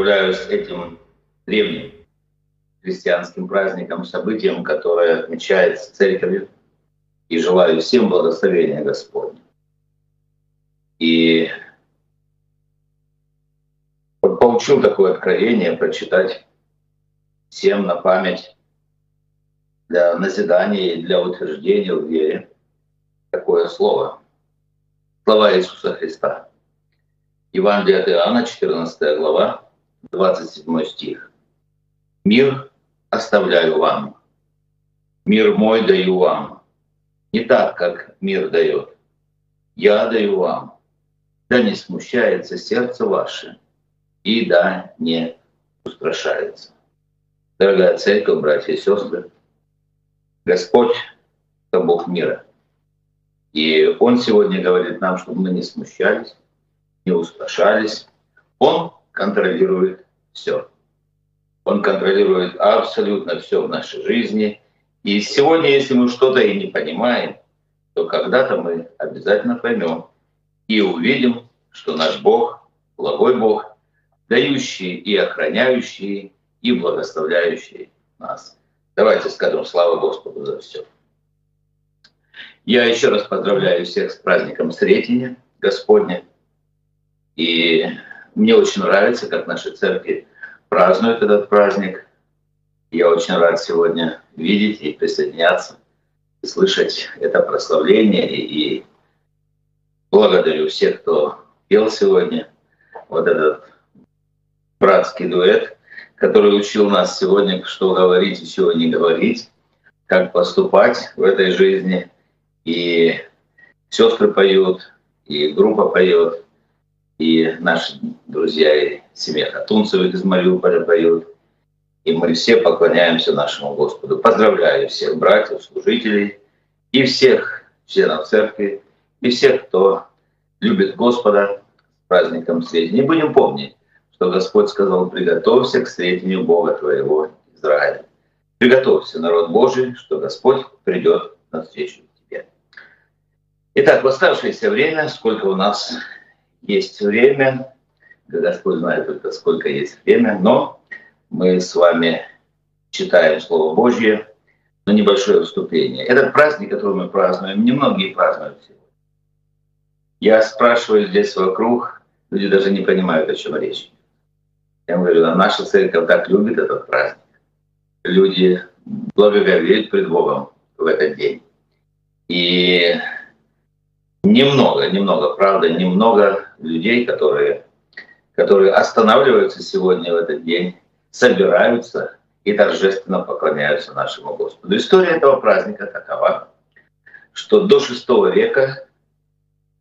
поздравляю с этим древним христианским праздником, событием, которое отмечается церковью, и желаю всем благословения Господня. И получил такое откровение прочитать всем на память для назидания и для утверждения в вере такое слово. Слова Иисуса Христа. Евангелие от Иоанна, 14 глава, 27 стих. «Мир оставляю вам, мир мой даю вам, не так, как мир дает. Я даю вам, да не смущается сердце ваше, и да не устрашается». Дорогая церковь, братья и сестры, Господь — это Бог мира. И Он сегодня говорит нам, чтобы мы не смущались, не устрашались. Он контролирует все. Он контролирует абсолютно все в нашей жизни. И сегодня, если мы что-то и не понимаем, то когда-то мы обязательно поймем и увидим, что наш Бог, благой Бог, дающий и охраняющий, и благословляющий нас. Давайте скажем слава Господу за все. Я еще раз поздравляю всех с праздником Сретения Господня. И мне очень нравится, как наши церкви празднуют этот праздник. Я очень рад сегодня видеть и присоединяться, и слышать это прославление. И, благодарю всех, кто пел сегодня вот этот братский дуэт, который учил нас сегодня, что говорить и чего не говорить, как поступать в этой жизни. И сестры поют, и группа поет, и наши друзья и семья Хатунцевых из Мариуполя поют. И мы все поклоняемся нашему Господу. Поздравляю всех братьев, служителей и всех членов церкви, и всех, кто любит Господа с праздником Средней. Не будем помнить, что Господь сказал, приготовься к встретению Бога твоего, Израиля. Приготовься, народ Божий, что Господь придет на встречу тебе. Итак, в оставшееся время, сколько у нас есть время, Господь знает только, сколько есть время, но мы с вами читаем Слово Божье, на небольшое выступление. Этот праздник, который мы празднуем, немногие празднуют сегодня. Я спрашиваю здесь вокруг, люди даже не понимают, о чем речь. Я говорю, а наша церковь так любит этот праздник. Люди благоговеют пред Богом в этот день. И немного, немного, правда, немного людей, которые, которые останавливаются сегодня в этот день, собираются и торжественно поклоняются нашему Господу. История этого праздника такова, что до VI века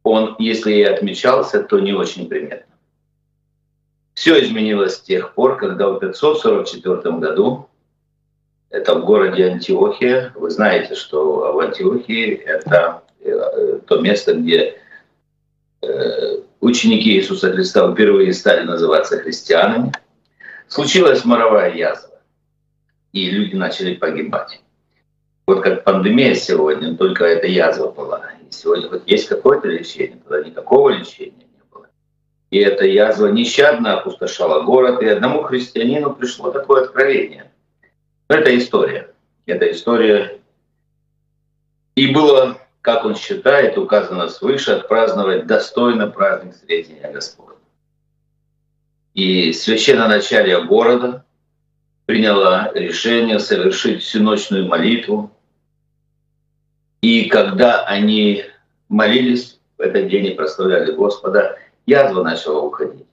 он, если и отмечался, то не очень приметно. Все изменилось с тех пор, когда в 544 году, это в городе Антиохия, вы знаете, что в Антиохии это Э, то место, где э, ученики Иисуса Христа впервые стали называться христианами, случилась моровая язва, и люди начали погибать. Вот как пандемия сегодня, только эта язва была. И сегодня вот есть какое-то лечение, тогда никакого лечения не было. И эта язва нещадно опустошала город, и одному христианину пришло такое откровение. Это история. Это история. И было как он считает, указано свыше, отпраздновать достойно праздник Сретения Господа. И священноначалие города приняло решение совершить всеночную молитву. И когда они молились в этот день и прославляли Господа, язва начала уходить.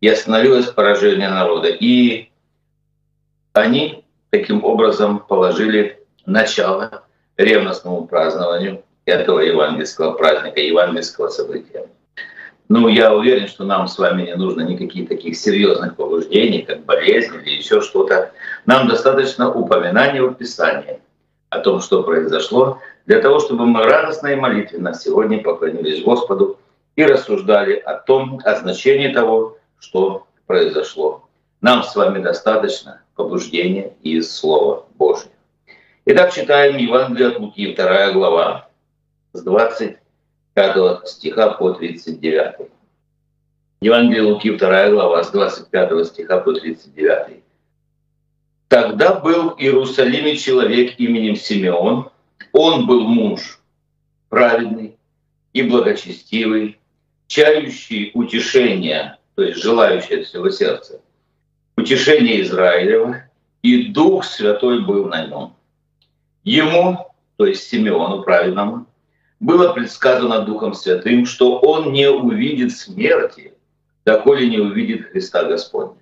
И остановилось поражение народа. И они таким образом положили начало ревностному празднованию этого евангельского праздника, евангельского события. Ну, я уверен, что нам с вами не нужно никаких таких серьезных побуждений, как болезнь или еще что-то. Нам достаточно упоминания в Писании о том, что произошло, для того, чтобы мы радостно и молитвенно сегодня поклонились Господу и рассуждали о том, о значении того, что произошло. Нам с вами достаточно побуждения из Слова Божьего. Итак, читаем Евангелие от Луки, 2 глава, с 25 стиха по 39. Евангелие Луки, 2 глава, с 25 стиха по 39. Тогда был в Иерусалиме человек именем Симеон. Он был муж праведный и благочестивый, чающий утешения, то есть желающий от всего сердца, утешение Израилева, и Дух Святой был на нем. Ему, то есть Симеону праведному, было предсказано Духом Святым, что он не увидит смерти, доколе не увидит Христа Господня.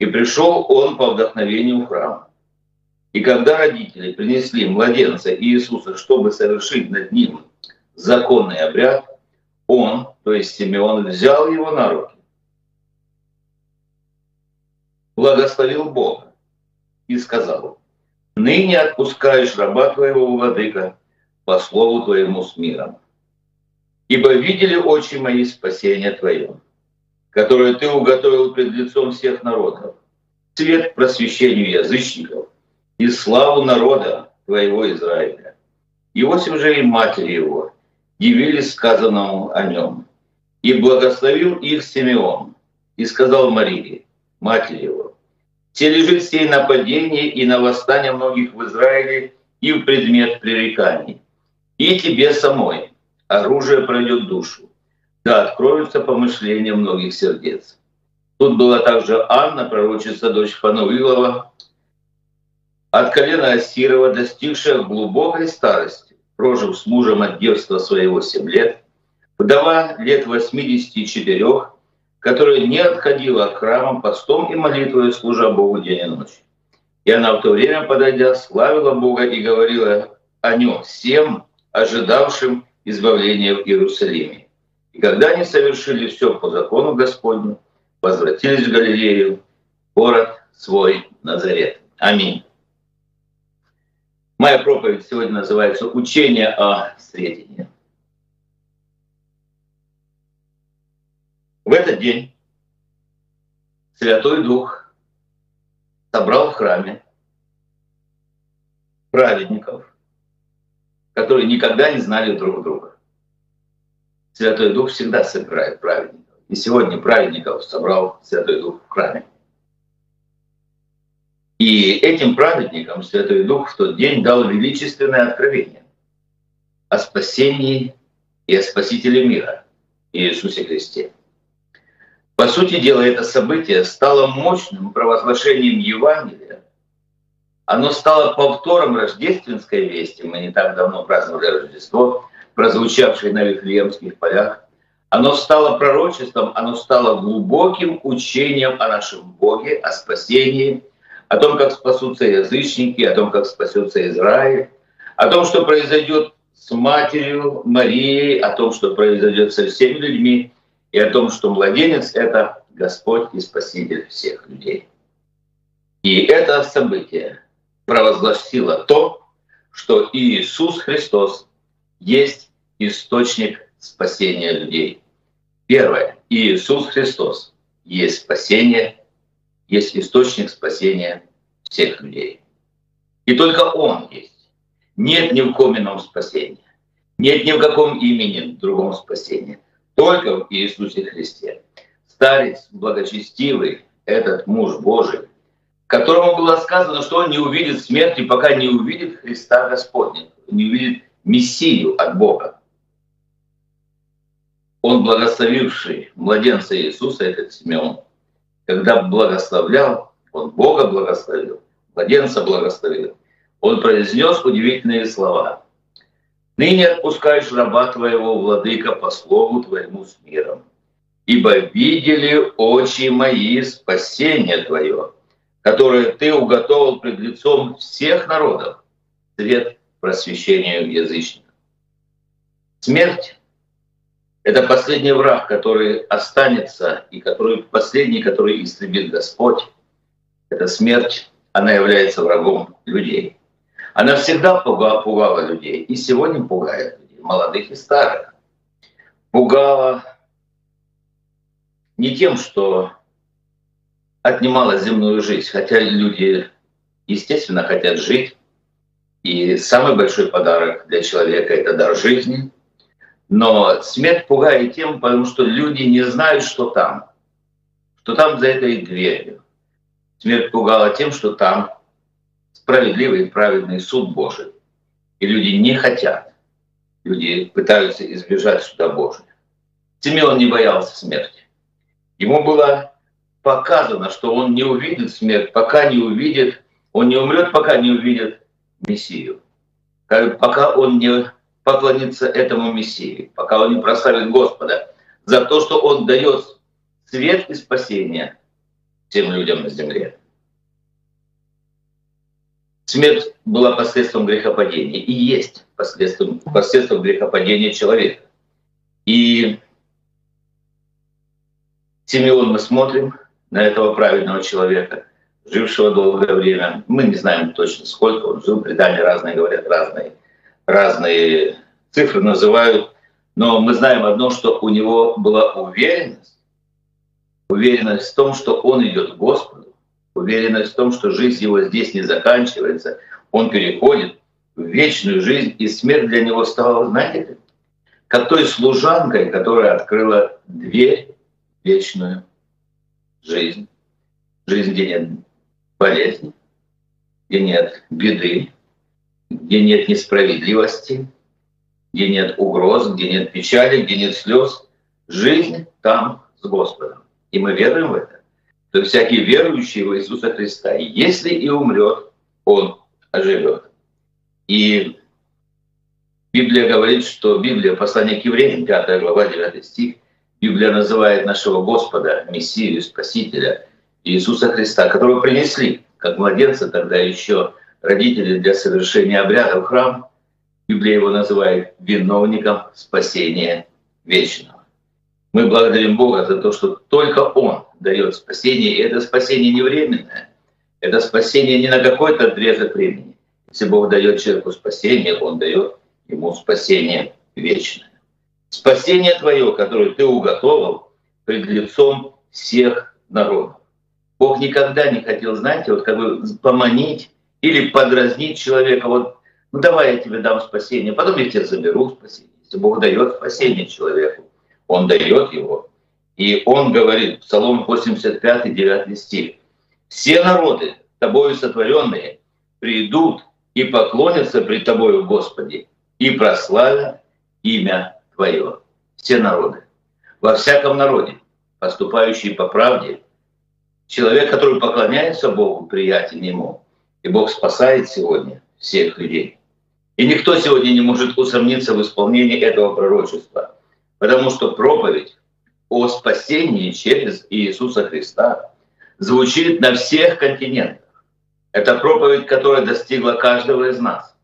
И пришел он по вдохновению в храм. И когда родители принесли младенца Иисуса, чтобы совершить над ним законный обряд, он, то есть Симеон, взял его на руки, благословил Бога и сказал, «Ныне отпускаешь раба твоего, владыка, по слову твоему с миром. Ибо видели очи мои спасение твое, которое ты уготовил пред лицом всех народов, свет просвещению язычников и славу народа твоего Израиля. Иосиф же и матери его явились сказанному о нем. И благословил их Симеон, и сказал Марии, матери его, «Те лежит сей нападение и на восстание многих в Израиле и в предмет пререканий. И тебе самой оружие пройдет душу, да откроются помышления многих сердец. Тут была также Анна, пророчица, дочь Фануилова, от колена Асирова, достигшая глубокой старости, прожив с мужем от детства своего 7 лет, вдова лет 84, которая не отходила к храмам постом и молитвой, служа Богу день и ночь. И она в то время, подойдя, славила Бога и говорила о нем всем, ожидавшим избавления в Иерусалиме. И когда они совершили все по закону Господню, возвратились в Галилею, город свой Назарет. Аминь. Моя проповедь сегодня называется «Учение о сведении». В этот день Святой Дух собрал в храме праведников, которые никогда не знали друг друга. Святой Дух всегда собирает праведников. И сегодня праведников собрал Святой Дух в храме. И этим праведникам Святой Дух в тот день дал величественное откровение о спасении и о Спасителе мира, Иисусе Христе. По сути дела, это событие стало мощным провозглашением Евангелия. Оно стало повтором рождественской вести. Мы не так давно праздновали Рождество прозвучавшей на Вифлеемских полях, оно стало пророчеством, оно стало глубоким учением о нашем Боге, о спасении, о том, как спасутся язычники, о том, как спасется Израиль, о том, что произойдет с матерью Марией, о том, что произойдет со всеми людьми, и о том, что младенец — это Господь и Спаситель всех людей. И это событие провозгласило то, что Иисус Христос есть источник спасения людей. Первое. Иисус Христос есть спасение, есть источник спасения всех людей. И только Он есть. Нет ни в ком ином спасения. Нет ни в каком имени другом спасения. Только в Иисусе Христе. Старец благочестивый, этот муж Божий, которому было сказано, что он не увидит смерти, пока не увидит Христа Господня, не увидит Мессию от Бога. Он, благословивший младенца Иисуса, этот Симеон, когда благословлял, он Бога благословил, младенца благословил, он произнес удивительные слова. «Ныне отпускаешь раба твоего, владыка, по слову твоему с миром, ибо видели очи мои спасение твое, которое ты уготовил пред лицом всех народов, свет просвещению язычников. Смерть — это последний враг, который останется, и который последний, который истребит Господь. Эта смерть, она является врагом людей. Она всегда пугала, пугала людей, и сегодня пугает людей, молодых и старых. Пугала не тем, что отнимала земную жизнь, хотя люди, естественно, хотят жить, и самый большой подарок для человека – это дар жизни. Но смерть пугает тем, потому что люди не знают, что там, что там за этой дверью. Смерть пугала тем, что там справедливый и праведный суд Божий. И люди не хотят. Люди пытаются избежать суда Божия. Симеон не боялся смерти. Ему было показано, что он не увидит смерть, пока не увидит, он не умрет, пока не увидит Мессию. Пока он не поклонится этому Мессии, пока он не прославит Господа за то, что он дает свет и спасение всем людям на земле. Смерть была последствием грехопадения и есть последствием, последствием грехопадения человека. И Симеон мы смотрим на этого праведного человека, жившего долгое время. Мы не знаем точно, сколько он жил, предания разные говорят, разные, разные цифры называют. Но мы знаем одно, что у него была уверенность, уверенность в том, что он идет к Господу, уверенность в том, что жизнь его здесь не заканчивается, он переходит в вечную жизнь, и смерть для него стала, знаете, как той служанкой, которая открыла дверь вечную жизнь. Жизнь, где нет болезни, где нет беды, где нет несправедливости, где нет угроз, где нет печали, где нет слез. Жизнь там с Господом. И мы веруем в это то всякий верующий в Иисуса Христа, если и умрет, он оживет. И Библия говорит, что Библия, послание к евреям, 5 глава, 9 стих, Библия называет нашего Господа, Мессию, Спасителя, Иисуса Христа, которого принесли, как младенца тогда еще родители для совершения обряда в храм. Библия его называет виновником спасения вечного. Мы благодарим Бога за то, что только Он дает спасение, и это спасение не временное, это спасение не на какой-то отрезок времени. Если Бог дает человеку спасение, Он дает ему спасение вечное. Спасение твое, которое ты уготовил пред лицом всех народов. Бог никогда не хотел, знаете, вот как бы поманить или подразнить человека, вот, ну давай я тебе дам спасение, потом я тебе заберу спасение. Если Бог дает спасение человеку, Он дает его. И он говорит, Псалом 85, 9 стих, «Все народы, тобою сотворенные, придут и поклонятся пред тобою, Господи, и прославят имя Твое». Все народы. Во всяком народе, поступающий по правде, человек, который поклоняется Богу, приятен Ему, и Бог спасает сегодня всех людей. И никто сегодня не может усомниться в исполнении этого пророчества, потому что проповедь о спасении через Иисуса Христа звучит на всех континентах. Это проповедь, которая достигла каждого из нас.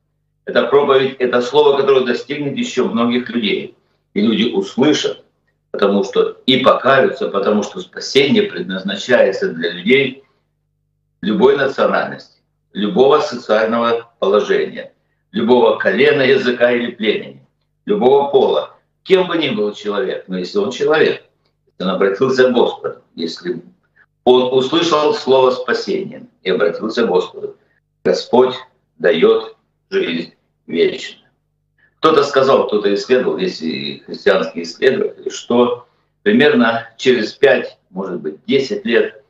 Это проповедь, это слово, которое достигнет еще многих людей. И люди услышат, потому что и покаются, потому что спасение предназначается для людей любой национальности, любого социального положения, любого колена, языка или племени, любого пола, кем бы ни был человек, но если он человек, он обратился к Господу, если он услышал слово спасения и обратился к Господу, Господь дает жизнь вечную. Кто-то сказал, кто-то исследовал, если христианские исследователи, что примерно через 5, может быть, 10 лет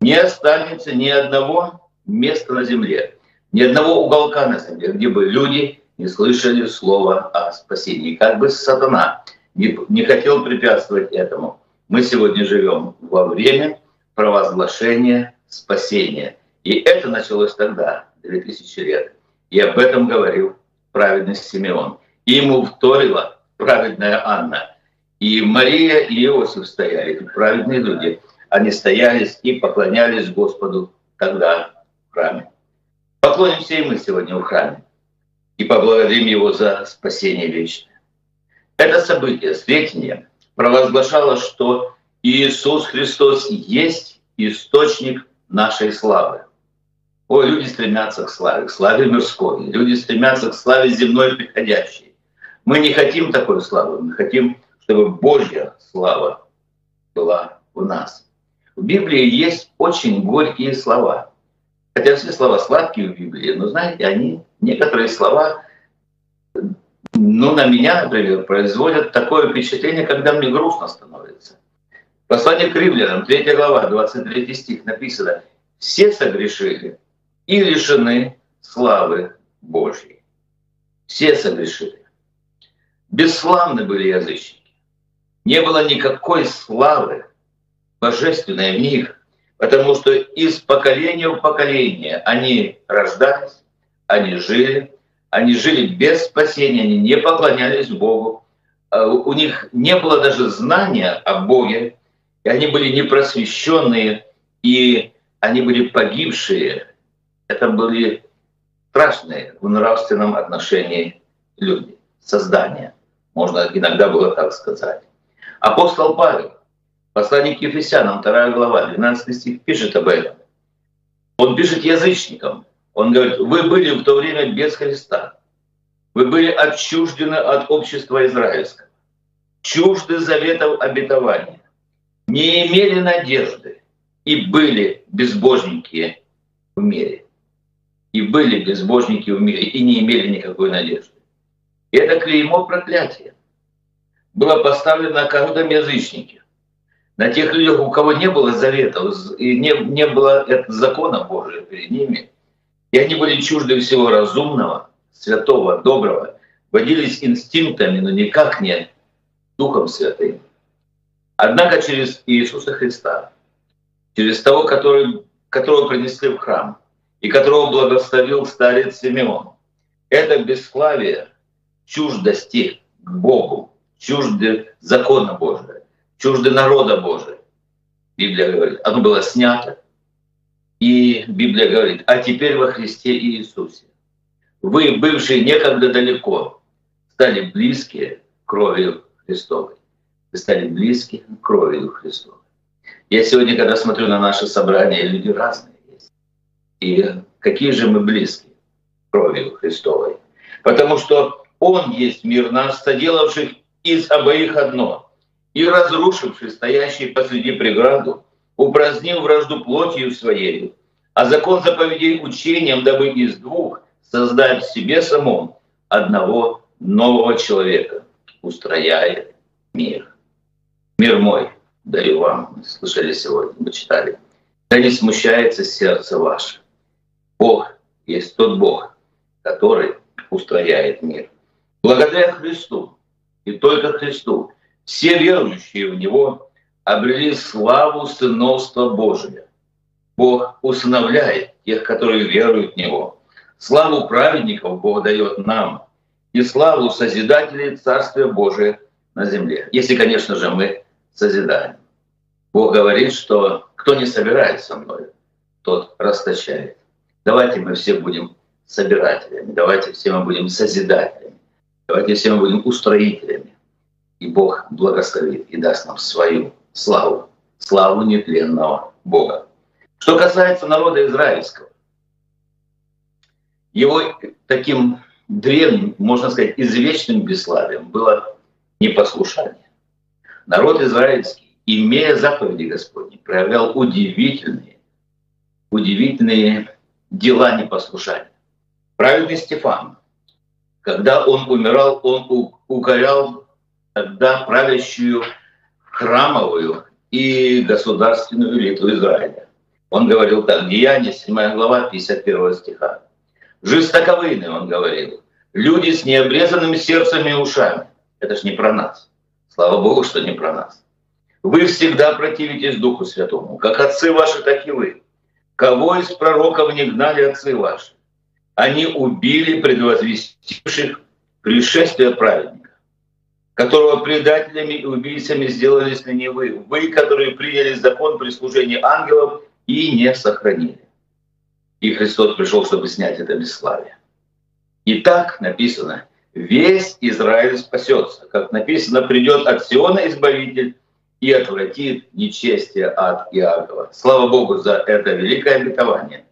не останется ни одного места на земле, ни одного уголка на земле, где бы люди не слышали слова о спасении. Как бы сатана не, не хотел препятствовать этому. Мы сегодня живем во время провозглашения спасения. И это началось тогда, 2000 лет. И об этом говорил праведный Симеон. И ему вторила праведная Анна. И Мария и Иосиф стояли, праведные люди. Они стоялись и поклонялись Господу тогда в храме. Поклонимся и мы сегодня в храме и поблагодарим Его за спасение вечное. Это событие, сведения, провозглашала, что Иисус Христос есть источник нашей славы. О, люди стремятся к славе, к славе мирской. Люди стремятся к славе земной приходящей. Мы не хотим такой славы, мы хотим, чтобы Божья слава была у нас. В Библии есть очень горькие слова. Хотя все слова сладкие в Библии, но знаете, они, некоторые слова ну, на меня, например, производят такое впечатление, когда мне грустно становится. Послание к римлянам, 3 глава, 23 стих написано, «Все согрешили и лишены славы Божьей». Все согрешили. Бесславны были язычники. Не было никакой славы божественной в них, потому что из поколения в поколение они рождались, они жили, они жили без спасения, они не поклонялись Богу, а у них не было даже знания о Боге, и они были непросвещенные, и они были погибшие. Это были страшные в нравственном отношении люди, создания. Можно иногда было так сказать. Апостол Павел, посланник Ефесянам, 2 глава, 12 стих, пишет об этом. Он пишет язычникам. Он говорит, вы были в то время без Христа. Вы были отчуждены от общества израильского, чужды заветов обетования, не имели надежды и были безбожники в мире. И были безбожники в мире, и не имели никакой надежды. И это клеймо проклятия было поставлено на каждом язычнике. На тех людях, у кого не было заветов, и не, не было закона Божия перед ними, и они были чужды всего разумного, святого, доброго, водились инстинктами, но никак не Духом Святым. Однако через Иисуса Христа, через того, который, которого принесли в храм, и которого благословил старец Симеон, это бесславие чуждости к Богу, чужды закона Божия, чужды народа Божия. Библия говорит, оно было снято. И Библия говорит, а теперь во Христе Иисусе. Вы, бывшие некогда далеко, стали близкие кровью Христовой. Вы стали близкие кровью Христовой. Я сегодня, когда смотрю на наши собрания, люди разные есть. И какие же мы близкие кровью Христовой. Потому что Он есть мир нас, соделавших из обоих одно, и разрушивший стоящий посреди преграду, упразднил вражду плотью своей, а закон заповедей учением, дабы из двух создать в себе самом одного нового человека, устрояет мир. Мир мой, дарю вам, мы слышали сегодня, мы читали. Да не смущается сердце ваше. Бог есть тот Бог, который устрояет мир. Благодаря Христу и только Христу. Все верующие в Него обрели славу сыновства Божия. Бог усыновляет тех, которые веруют в Него. Славу праведников Бог дает нам, и славу созидателей Царствия Божия на земле. Если, конечно же, мы созидаем. Бог говорит, что кто не собирает со мной, тот расточает. Давайте мы все будем собирателями, давайте все мы будем созидателями. Давайте все мы будем устроителями. И Бог благословит и даст нам свою славу, славу нетленного Бога. Что касается народа израильского, его таким древним, можно сказать, извечным бесславием было непослушание. Народ израильский, имея заповеди Господни, проявлял удивительные, удивительные дела непослушания. Праведный Стефан, когда он умирал, он укорял тогда правящую храмовую и государственную элиту Израиля. Он говорил так, Деяние, 7 глава, 51 стиха. «Жестоковыны», он говорил, «люди с необрезанными сердцами и ушами». Это ж не про нас. Слава Богу, что не про нас. Вы всегда противитесь Духу Святому, как отцы ваши, так и вы. Кого из пророков не гнали отцы ваши? Они убили предвозвестивших пришествие праведника, которого предателями и убийцами сделались на не вы, вы, которые приняли закон при служении ангелов и не сохранили. И Христос пришел, чтобы снять это бесславие. И так написано, весь Израиль спасется. Как написано, придет от Сиона Избавитель и отвратит нечестие от Иакова. Слава Богу за это великое обетование.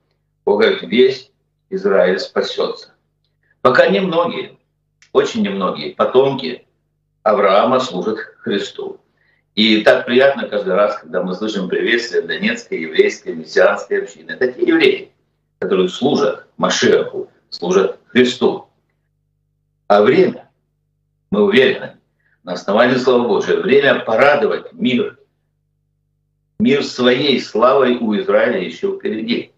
Бог говорит, весь Израиль спасется. Пока немногие, очень немногие потомки Авраама служат Христу. И так приятно каждый раз, когда мы слышим приветствие Донецкой еврейской мессианской общины. Это те евреи, которые служат Машеху, служат Христу. А время Мы уверены, на основании Слова Божия, время порадовать мир. Мир своей славой у Израиля еще впереди.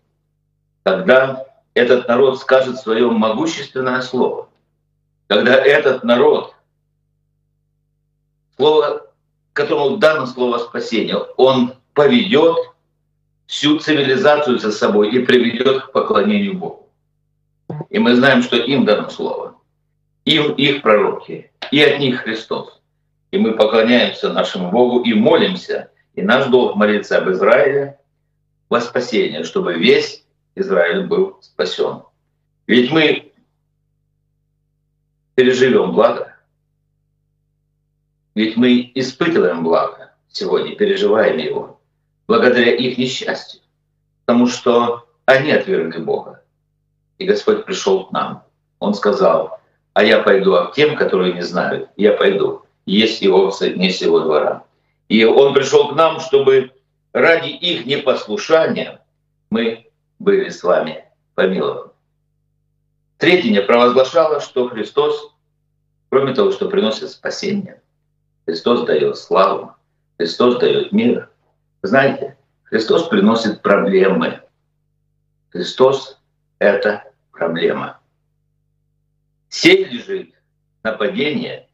Когда этот народ скажет свое могущественное слово, когда этот народ, слово, которому дано слово спасения, он поведет всю цивилизацию за собой и приведет к поклонению Богу. И мы знаем, что им дано слово. Им их пророки, и от них Христос. И мы поклоняемся нашему Богу и молимся. И наш долг молиться об Израиле во спасение, чтобы весь Израиль был спасен. Ведь мы переживем благо. Ведь мы испытываем благо сегодня, переживаем его благодаря их несчастью, потому что они отвергли Бога. И Господь пришел к нам. Он сказал, а я пойду а к тем, которые не знают, я пойду. Есть и овцы не сего двора. И он пришел к нам, чтобы ради их непослушания мы были с вами помилованы. Третье провозглашало, что Христос, кроме того, что приносит спасение, Христос дает славу, Христос дает мир – знаете, Христос приносит проблемы. Христос — это проблема. Сеть лежит нападение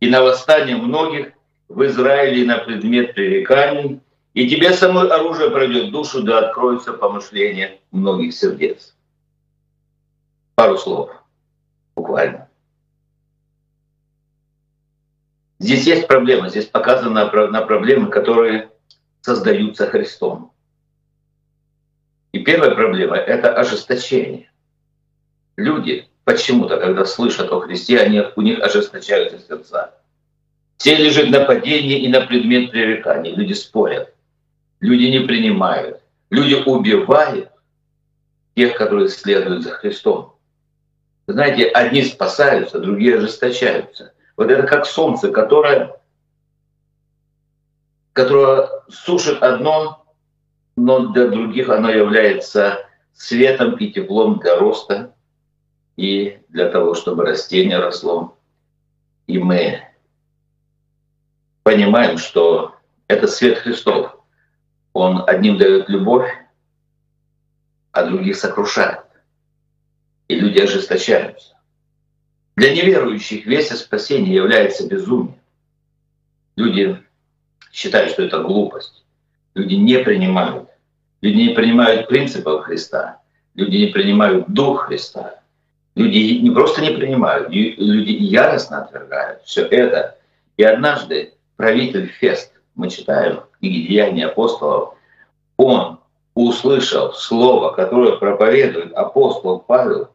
и на восстание многих в Израиле на предмет пререканий, и тебе самое оружие пройдет душу, да откроются помышления многих сердец. Пару слов, буквально. Здесь есть проблема, здесь показано на проблемы, которые создаются Христом. И первая проблема — это ожесточение. Люди почему-то, когда слышат о Христе, они, у них ожесточаются сердца. Все лежит нападение и на предмет пререканий. Люди спорят, люди не принимают, люди убивают тех, которые следуют за Христом. знаете, одни спасаются, другие ожесточаются. Вот это как солнце, которое которое сушит одно, но для других оно является светом и теплом для роста и для того, чтобы растение росло. И мы понимаем, что это свет Христов. Он одним дает любовь, а других сокрушает. И люди ожесточаются. Для неверующих весь спасение является безумием. Люди считают, что это глупость. Люди не принимают. Люди не принимают принципов Христа. Люди не принимают Дух Христа. Люди не просто не принимают, люди яростно отвергают все это. И однажды правитель Фест, мы читаем в книге «Деяния апостолов», он услышал слово, которое проповедует апостол Павел,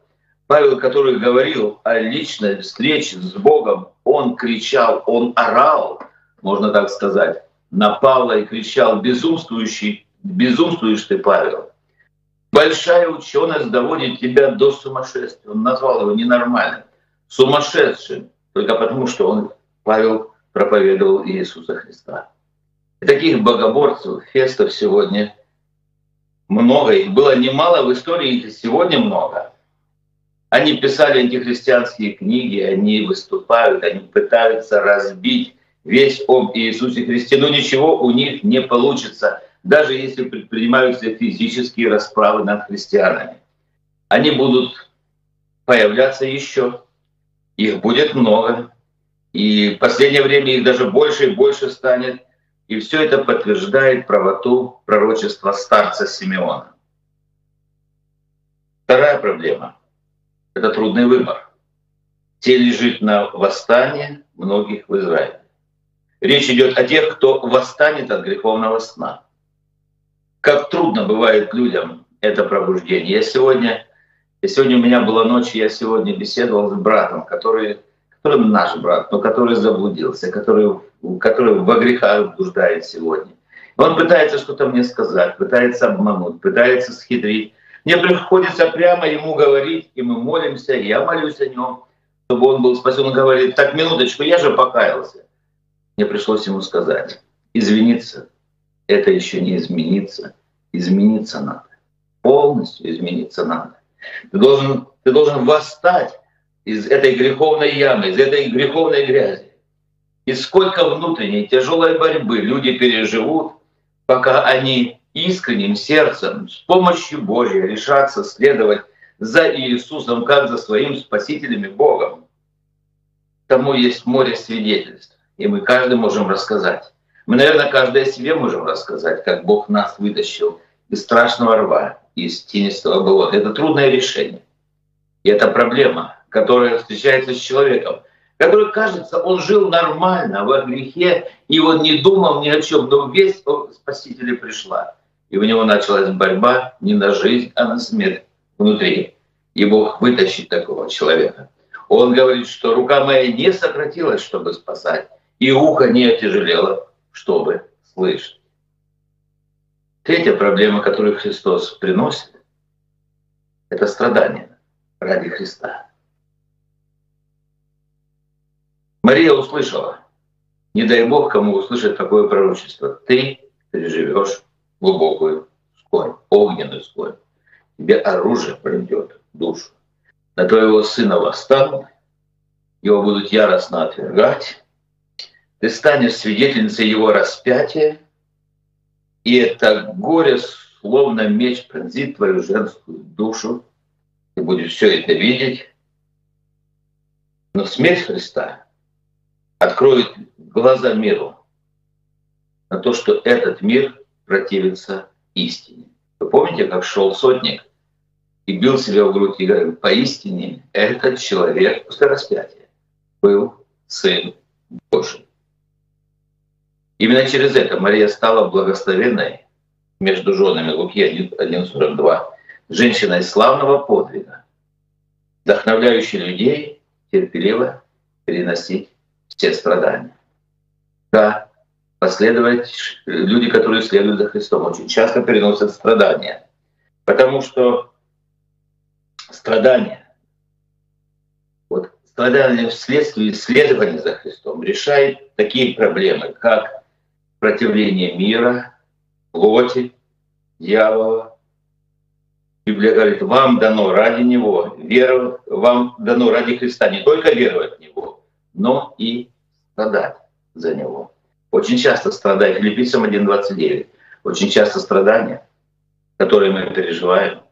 Павел, который говорил о личной встрече с Богом, он кричал, он орал, можно так сказать, на Павла и кричал «Безумствующий, безумствуешь ты, Павел!» Большая ученость доводит тебя до сумасшествия. Он назвал его ненормальным, сумасшедшим, только потому, что он, Павел, проповедовал Иисуса Христа. Таких богоборцев, фестов сегодня много. Их было немало в истории, их сегодня много. Они писали антихристианские книги, они выступают, они пытаются разбить весь об Иисусе Христе, но ничего у них не получится, даже если предпринимаются физические расправы над христианами. Они будут появляться еще, их будет много, и в последнее время их даже больше и больше станет, и все это подтверждает правоту пророчества старца Симеона. Вторая проблема – это трудный выбор. Те лежит на восстание многих в Израиле. Речь идет о тех, кто восстанет от греховного сна. Как трудно бывает людям это пробуждение. Я сегодня, сегодня у меня была ночь, я сегодня беседовал с братом, который, который наш брат, но который заблудился, который, который во грехах блуждает сегодня. Он пытается что-то мне сказать, пытается обмануть, пытается схитрить. Мне приходится прямо ему говорить, и мы молимся, и я молюсь о нем, чтобы он был спасен. Он говорит, так, минуточку, я же покаялся мне пришлось ему сказать, извиниться – это еще не измениться, измениться надо, полностью измениться надо. Ты должен, ты должен восстать из этой греховной ямы, из этой греховной грязи. И сколько внутренней тяжелой борьбы люди переживут, пока они искренним сердцем, с помощью Божьей решатся следовать за Иисусом, как за своим Спасителем и Богом. Тому есть море свидетельств, и мы каждый можем рассказать. Мы, наверное, каждый себе можем рассказать, как Бог нас вытащил из страшного рва, из тенистого болота. Это трудное решение. И это проблема, которая встречается с человеком, который, кажется, он жил нормально во грехе, и он не думал ни о чем, но весть о Спасителе пришла. И у него началась борьба не на жизнь, а на смерть внутри. И Бог вытащит такого человека. Он говорит, что рука моя не сократилась, чтобы спасать, и ухо не отяжелело, чтобы слышать. Третья проблема, которую Христос приносит, это страдание ради Христа. Мария услышала, не дай Бог кому услышать такое пророчество. Ты переживешь глубокую скорбь, огненную скорбь. Тебе оружие пройдет душу. На твоего сына восстанут, его будут яростно отвергать. Ты станешь свидетельницей его распятия, и это горе, словно меч, пронзит твою женскую душу. Ты будешь все это видеть. Но смерть Христа откроет глаза миру на то, что этот мир противится истине. Вы помните, как шел сотник и бил себя в грудь и говорил, поистине этот человек после распятия был Сын Божий. Именно через это Мария стала благословенной между женами Луки 1.42, женщиной славного подвига, вдохновляющей людей терпеливо переносить все страдания. Да, последовать люди, которые следуют за Христом, очень часто переносят страдания, потому что страдания, вот страдания вследствие следования за Христом решает такие проблемы, как противление мира, плоти, дьявола. Библия говорит, вам дано ради Него веровать, вам дано ради Христа не только веровать в Него, но и страдать за Него. Очень часто страдает, Филиппийцам 1.29, очень часто страдания, которые мы переживаем,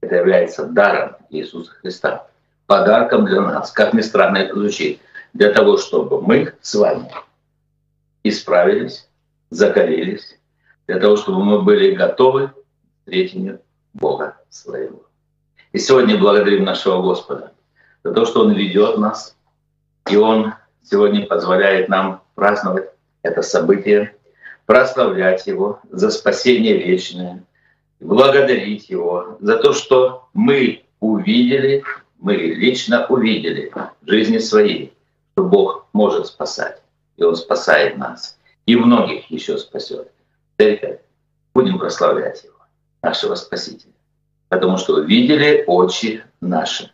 это является даром Иисуса Христа, подарком для нас, как ни странно это звучит, для того, чтобы мы с вами исправились, закалились, для того, чтобы мы были готовы к встретению Бога своего. И сегодня благодарим нашего Господа за то, что Он ведет нас, и Он сегодня позволяет нам праздновать это событие, прославлять Его за спасение вечное, благодарить Его за то, что мы увидели, мы лично увидели в жизни своей, что Бог может спасать, и Он спасает нас и многих еще спасет. Церковь, будем прославлять Его, нашего Спасителя, потому что увидели очи наши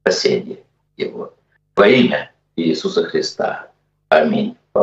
спасение Его. Во имя Иисуса Христа. Аминь.